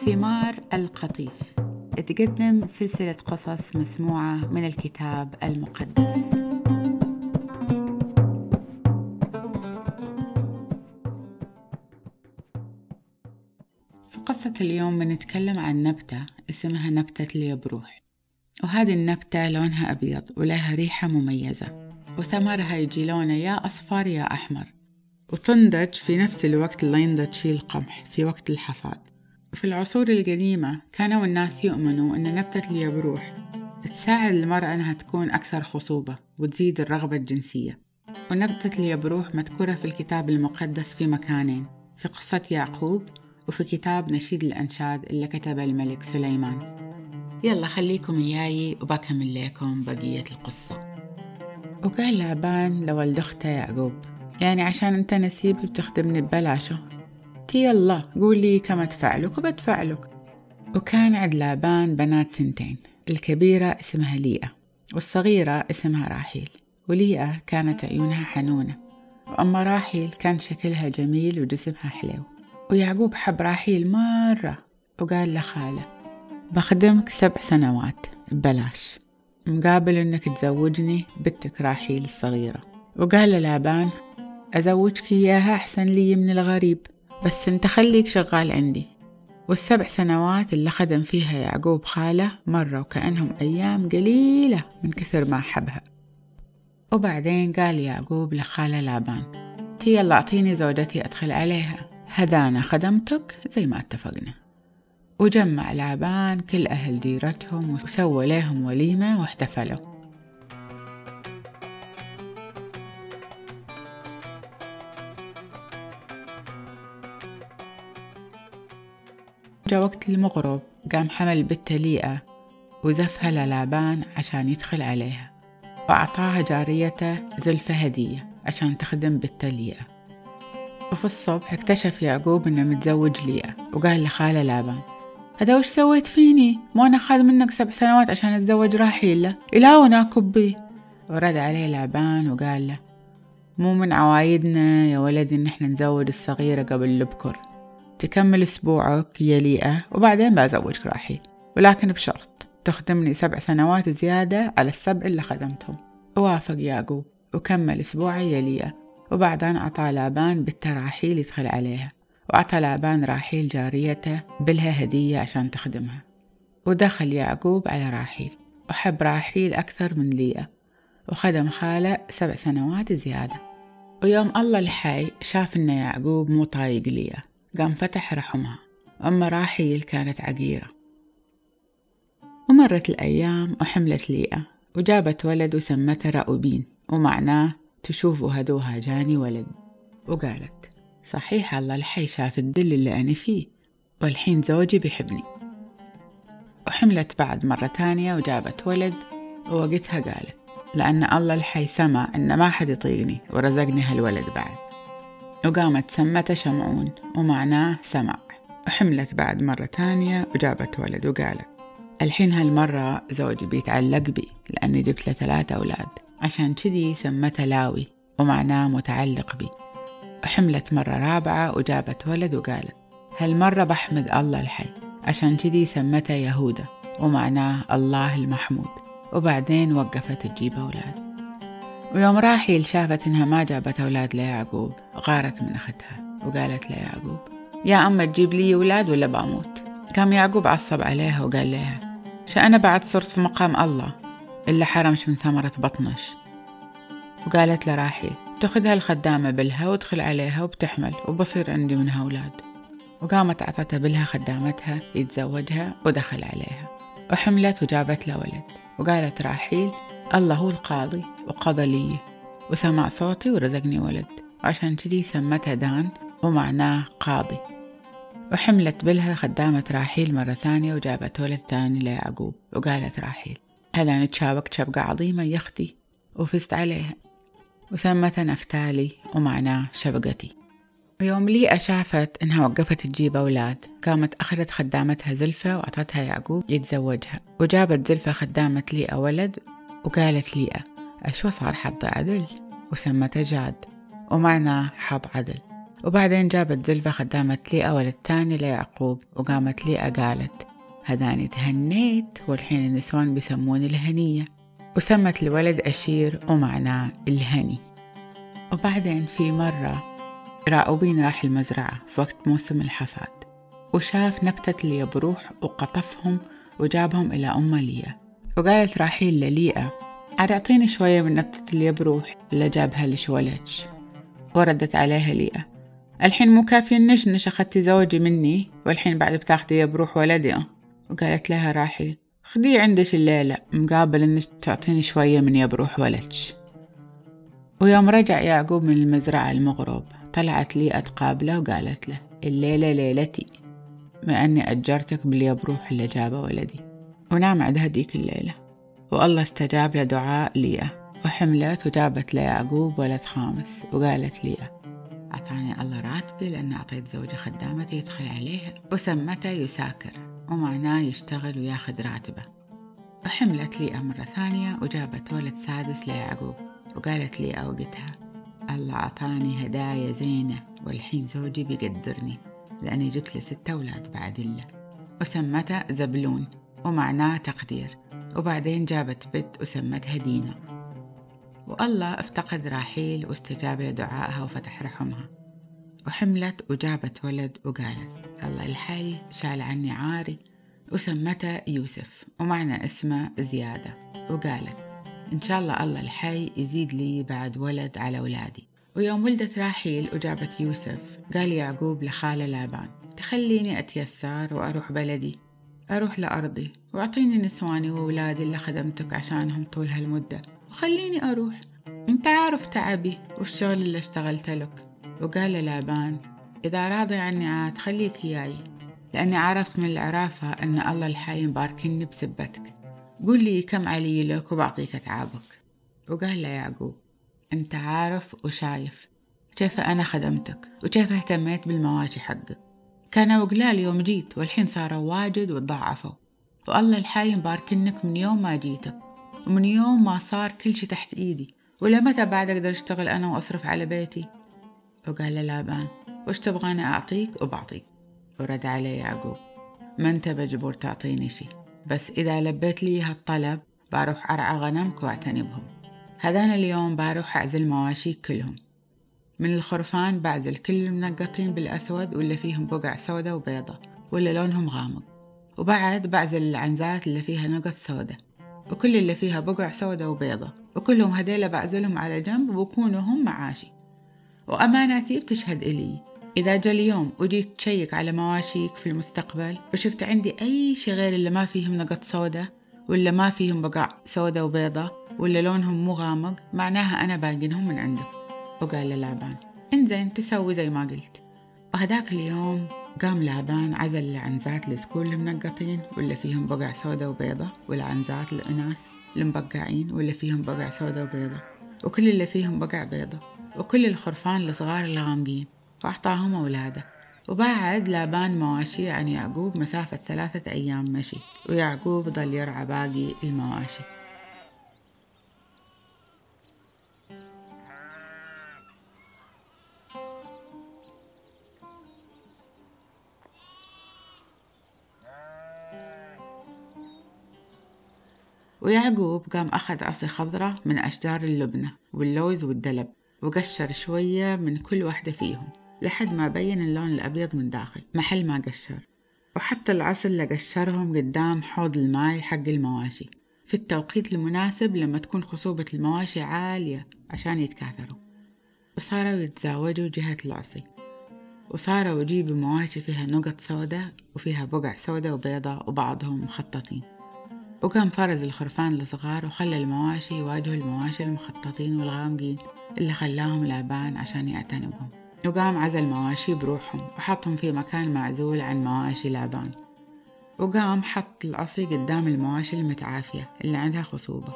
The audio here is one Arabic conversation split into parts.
ثمار القطيف. تقدم سلسلة قصص مسموعة من الكتاب المقدس. في قصة اليوم بنتكلم عن نبتة اسمها نبتة اليبروح. وهذه النبتة لونها أبيض ولها ريحة مميزة وثمرها يجي لونه يا أصفر يا أحمر. وتنضج في نفس الوقت اللي ينضج فيه القمح في وقت الحصاد. في العصور القديمة كانوا الناس يؤمنوا أن نبتة اليبروح تساعد المرأة أنها تكون أكثر خصوبة وتزيد الرغبة الجنسية. ونبتة اليبروح مذكورة في الكتاب المقدس في مكانين في قصة يعقوب وفي كتاب نشيد الأنشاد اللي كتبه الملك سليمان. يلا خليكم إياي وبكمل لكم بقية القصة. وقال لعبان لولد أخته يعقوب يعني عشان أنت نسيب بتخدمني ببلاشه؟ تي الله قولي كم أدفع لك لك وكان عند لابان بنات سنتين. الكبيرة اسمها ليئة والصغيرة اسمها راحيل. وليئة كانت عيونها حنونة. وأما راحيل كان شكلها جميل وجسمها حلو. ويعقوب حب راحيل مرة وقال لخاله بخدمك سبع سنوات ببلاش. مقابل إنك تزوجني بنتك راحيل الصغيرة. وقال للابان أزوجك إياها أحسن لي من الغريب. بس أنت خليك شغال عندي. والسبع سنوات اللي خدم فيها يعقوب خالة مروا كأنهم أيام قليلة من كثر ما حبها وبعدين قال يعقوب لخالة لابان تي يلا أعطيني زوجتي أدخل عليها. هدانا خدمتك زي ما اتفقنا. وجمع لابان كل أهل ديرتهم وسوى لهم وليمة واحتفلوا. وقت المغرب قام حمل بنت ليئة وزفها للابان عشان يدخل عليها وأعطاها جاريته زلفة هدية عشان تخدم بنت ليئة وفي الصبح اكتشف يعقوب إنه متزوج ليئة وقال لخاله لابان هذا وش سويت فيني؟ مو أنا أخذ منك سبع سنوات عشان أتزوج راحيلة إلا وناكب بي ورد عليه لعبان وقال له مو من عوايدنا يا ولدي إن إحنا نزوج الصغيرة قبل البكر. تكمل أسبوعك يا ليئة وبعدين بزوجك راحيل. ولكن بشرط تخدمني سبع سنوات زيادة على السبع اللي خدمتهم. ووافق يعقوب وكمل أسبوعه يا ليئة وبعدين أعطى لابان بالتراحيل يدخل عليها. وأعطى لابان راحيل جاريته بلها هدية عشان تخدمها. ودخل يعقوب على راحيل. وحب راحيل أكثر من ليئة. وخدم خاله سبع سنوات زيادة. ويوم الله الحي شاف إن يعقوب مو طايق ليئة. قام فتح رحمها أما راحيل كانت عقيرة. ومرت الأيام وحملت ليئة وجابت ولد وسمته رأوبين ومعناه تشوف هدوها جاني ولد. وقالت صحيح الله الحي شاف الدل اللي أنا فيه والحين زوجي بيحبني وحملت بعد مرة تانية وجابت ولد ووقتها قالت لأن الله الحي سمع إن ما حد يطيقني ورزقني هالولد بعد. وقامت سمته شمعون ومعناه سمع. وحملت بعد مرة تانية وجابت ولد وقالت الحين هالمرة زوجي بيتعلق بي لأني جبت له ثلاثة أولاد. عشان كذي سمته لاوي ومعناه متعلق بي. وحملت مرة رابعة وجابت ولد وقالت هالمرة بحمد الله الحي عشان كذي سمته يهودا ومعناه الله المحمود. وبعدين وقفت تجيب أولاد. ويوم راحيل شافت إنها ما جابت أولاد ليعقوب غارت من أختها وقالت ليعقوب يا أما تجيب لي أولاد ولا بموت قام يعقوب عصب عليها وقال لها شأنا بعد صرت في مقام الله إلا حرمش من ثمرة بطنش. وقالت لراحيل تاخذها الخدامة بلها وادخل عليها وبتحمل وبصير عندي منها أولاد. وقامت أعطتها بلها خدامتها يتزوجها ودخل عليها وحملت وجابت له ولد. وقالت راحيل الله هو القاضي وقضى لي وسمع صوتي ورزقني ولد. وعشان كذي سمتها دان ومعناه قاضي. وحملت بلها خدامة راحيل مرة ثانية وجابت ولد ثاني ليعقوب وقالت راحيل هذا نتشابك شبقة عظيمة يا أختي. وفزت عليها. وسمتها نفتالي ومعناه شبقتي. ويوم ليئة شافت إنها وقفت تجيب أولاد. قامت أخذت خدامتها زلفة وأعطتها يعقوب يتزوجها. وجابت زلفة خدامة ليئة ولد وقالت ليئة أشو صار حظ عدل؟ وسمته جاد ومعناه حظ عدل. وبعدين جابت زلفة خدامة ليئة ولد تاني ليعقوب وقامت ليئة قالت هداني تهنيت والحين النسوان بيسموني الهنية. وسمت الولد أشير ومعناه الهني. وبعدين في مرة راؤوبين راح المزرعة في وقت موسم الحصاد وشاف نبتة اليبروح وقطفهم وجابهم إلى أم ليا. وقالت راحيل لليئة عاد أعطيني شوية من نبتة اليبروح اللي جابها لشولتش وردت عليها ليئة. الحين مو كافي النشنش أخذتي زوجي مني والحين بعد بتاخدي يبروح ولدي. وقالت لها راحيل خذيه عندك الليلة مقابل إنك تعطيني شوية من يبروح ولدش ويوم رجع يعقوب من المزرعة المغرب طلعت لي تقابله وقالت له الليلة ليلتي ما أني أجرتك باليبروح اللي جابه ولدي. ونام عندها ديك الليلة. والله استجاب لدعاء ليا. وحملت وجابت ليعقوب ولد خامس وقالت ليا أعطاني الله راتبي لأن أعطيت زوجي خدامتي يدخل عليها وسمته يساكر ومعناه يشتغل وياخد راتبه. وحملت ليا مرة ثانية وجابت ولد سادس ليعقوب وقالت لي وقتها الله أعطاني هدايا زينة والحين زوجي بيقدرني لأني جبت له ستة أولاد بعد الله وسمته زبلون ومعناه تقدير. وبعدين جابت بنت وسمتها دينا والله افتقد راحيل واستجاب لدعائها وفتح رحمها. وحملت وجابت ولد وقالت الله الحي شال عني عاري. وسمته يوسف ومعنى اسمه زيادة. وقالت إن شاء الله الله الحي يزيد لي بعد ولد على أولادي. ويوم ولدت راحيل وجابت يوسف قال يعقوب لخاله لابان تخليني أتيسر وأروح بلدي. أروح لأرضي وأعطيني نسواني وأولادي اللي خدمتك عشانهم طول هالمدة. وخليني أروح. أنت عارف تعبي والشغل اللي اشتغلت لك. وقال لابان إذا راضي عني عاد خليك ياي لأني عرفت من العرافة أن الله الحي مباركني بسبتك. قول لي كم علي لك وبعطيك أتعابك. وقال له يعقوب أنت عارف وشايف كيف أنا خدمتك وكيف اهتميت بالمواشي حقك. كانوا قلال يوم جيت والحين صاروا واجد وتضاعفوا والله الحي مباركنك من يوم ما جيتك ومن يوم ما صار كل شي تحت إيدي. ولا متى بعد أقدر أشتغل أنا وأصرف على بيتي؟ وقال لابان وش تبغاني أعطيك وبعطيك؟ ورد عليه يعقوب ما أنت مجبور تعطيني شي. بس إذا لبيت لي هالطلب بروح أرعى غنمك وأعتني بهم. هذان اليوم بروح أعزل مواشيك كلهم. من الخرفان بعزل كل المنقطين بالأسود واللي فيهم بقع سودة وبيضة واللي لونهم غامق. وبعد بعزل العنزات اللي فيها نقط سودة وكل اللي فيها بقع سودة وبيضة وكلهم هذيلا بعزلهم على جنب وبكونوا هم معاشي. وأماناتي بتشهد إلي. إذا جا اليوم وجيت تشيك على مواشيك في المستقبل وشفت عندي أي شي غير اللي ما فيهم نقط سودة ولا ما فيهم بقع سودة وبيضة ولا لونهم مو غامق معناها أنا باقينهم من عندك وقال للابان انزين تسوي زي ما قلت. وهداك اليوم قام لابان عزل العنزات اللي المنقطين واللي فيهم بقع سودة وبيضة والعنزات الأناس المبقعين واللي فيهم بقع سودة وبيضة وكل اللي فيهم بقع بيضة وكل الخرفان الصغار الغامقين. وأعطاهم أولاده. وبعد لابان مواشي عن يعقوب مسافة ثلاثة أيام مشي ويعقوب ظل يرعى باقي المواشي. ويعقوب قام أخذ عصي خضرة من أشجار اللبنة واللوز والدلب وقشر شوية من كل واحدة فيهم لحد ما بين اللون الأبيض من داخل محل ما قشر. وحتى العسل اللي قشرهم قدام حوض الماي حق المواشي. في التوقيت المناسب لما تكون خصوبة المواشي عالية عشان يتكاثروا. وصاروا يتزاوجوا جهة العصي. وصاروا يجيبوا مواشي فيها نقط سوداء وفيها بقع سوداء وبيضاء وبعضهم مخططين. وقام فرز الخرفان الصغار وخلى المواشي يواجهوا المواشي المخططين والغامقين اللي خلاهم لابان عشان يعتنوا بهم وقام عزل مواشي بروحهم وحطهم في مكان معزول عن مواشي لابان وقام حط العصي قدام المواشي المتعافية اللي عندها خصوبة.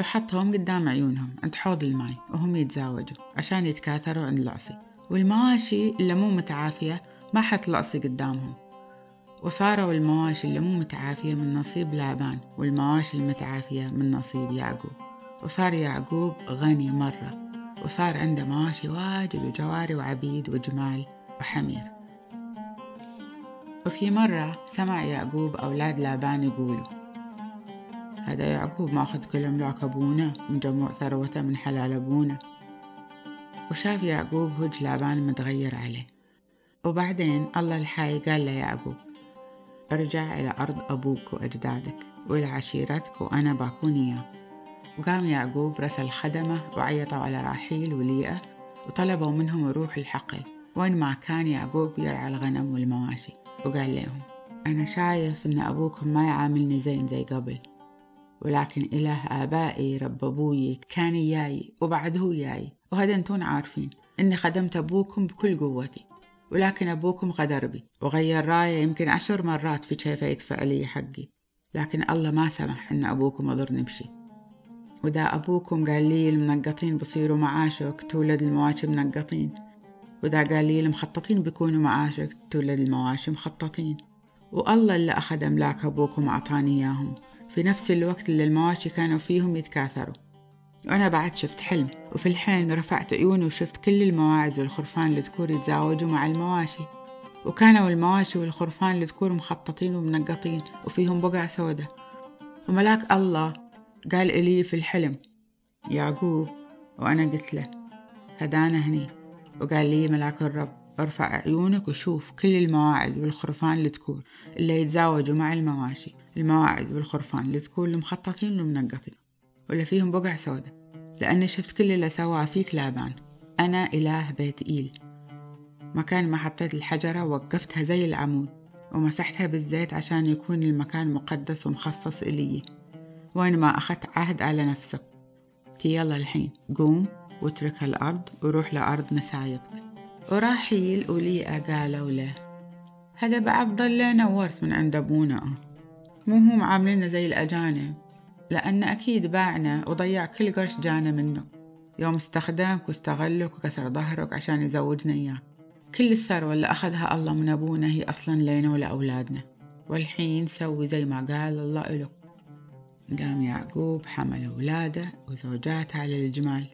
وحطهم قدام عيونهم عند حوض الماي وهم يتزاوجوا عشان يتكاثروا عند العصي والمواشي اللي مو متعافية ما حط العصي قدامهم. وصاروا المواشي اللي مو متعافية من نصيب لابان والمواشي المتعافية من نصيب يعقوب. وصار يعقوب غني مرة وصار عنده مواشي واجد وجواري وعبيد وجمال وحمير. وفي مرة سمع يعقوب أولاد لابان يقولوا هذا يعقوب ماخذ كل أملاك أبونا ومجموع ثروته من حلال أبونا. وشاف يعقوب هج لابان متغير عليه. وبعدين الله الحي قال ليعقوب أرجع إلى أرض أبوك وأجدادك وإلى عشيرتك وأنا باكون إياه. وقام يعقوب رسل خدمة وعيطوا على راحيل وليئة وطلبوا منهم يروح الحقل وين ما كان يعقوب يرعى الغنم والمواشي. وقال لهم أنا شايف إن أبوكم ما يعاملني زين زي قبل ولكن إله آبائي رب أبوي كان ياي وبعد هو ياي وهذا أنتون عارفين. إني خدمت أبوكم بكل قوتي ولكن أبوكم غدر بي وغير راية يمكن عشر مرات في كيف يدفع لي حقي. لكن الله ما سمح إن أبوكم يضرني بشي. ودا أبوكم قال لي المنقطين بصيروا معاشك تولد المواشي منقطين. ودا قال لي المخططين بيكونوا معاشك تولد المواشي مخططين. والله اللي أخذ أملاك أبوكم وأعطاني إياهم. في نفس الوقت اللي المواشي كانوا فيهم يتكاثروا. وأنا بعد شفت حلم وفي الحلم رفعت عيوني وشفت كل المواعز والخرفان الذكور يتزاوجوا مع المواشي. وكانوا المواشي والخرفان الذكور مخططين ومنقطين وفيهم بقع سودة وملاك الله قال إلي في الحلم يعقوب. وأنا قلت له هدانا هني. وقال لي ملاك الرب ارفع عيونك وشوف كل المواعظ والخرفان الذكور اللي يتزاوجوا مع المواشي المواعظ والخرفان الذكور المخططين والمنقطين ولا فيهم بقع سودة لأني شفت كل اللي سواه فيك لابان أنا إله بيت إيل. مكان ما حطيت الحجرة وقفتها زي العمود ومسحتها بالزيت عشان يكون المكان مقدس ومخصص إلي. وين ما أخذت عهد على نفسك. يلا الحين قوم واترك الأرض وروح لأرض نسايبك. وراحيل وليئة قالوا له هذا بعد ضلنا ورث من عند أبونا. مو هم عامليننا زي الأجانب. لأن أكيد باعنا وضيع كل قرش جانا منه. يوم استخدمك واستغلك وكسر ظهرك عشان يزوجنا إياه. كل الثروة اللي أخذها الله من أبونا هي أصلا لينا ولأولادنا والحين سوي زي ما قال الله إلك. قام يعقوب حمل أولاده وزوجاته على الجمال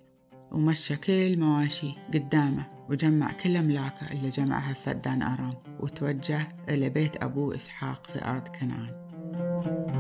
ومشى كل مواشي قدامه وجمع كل أملاكه اللي جمعها في فدان أرام وتوجه إلى بيت أبوه إسحاق في أرض كنعان.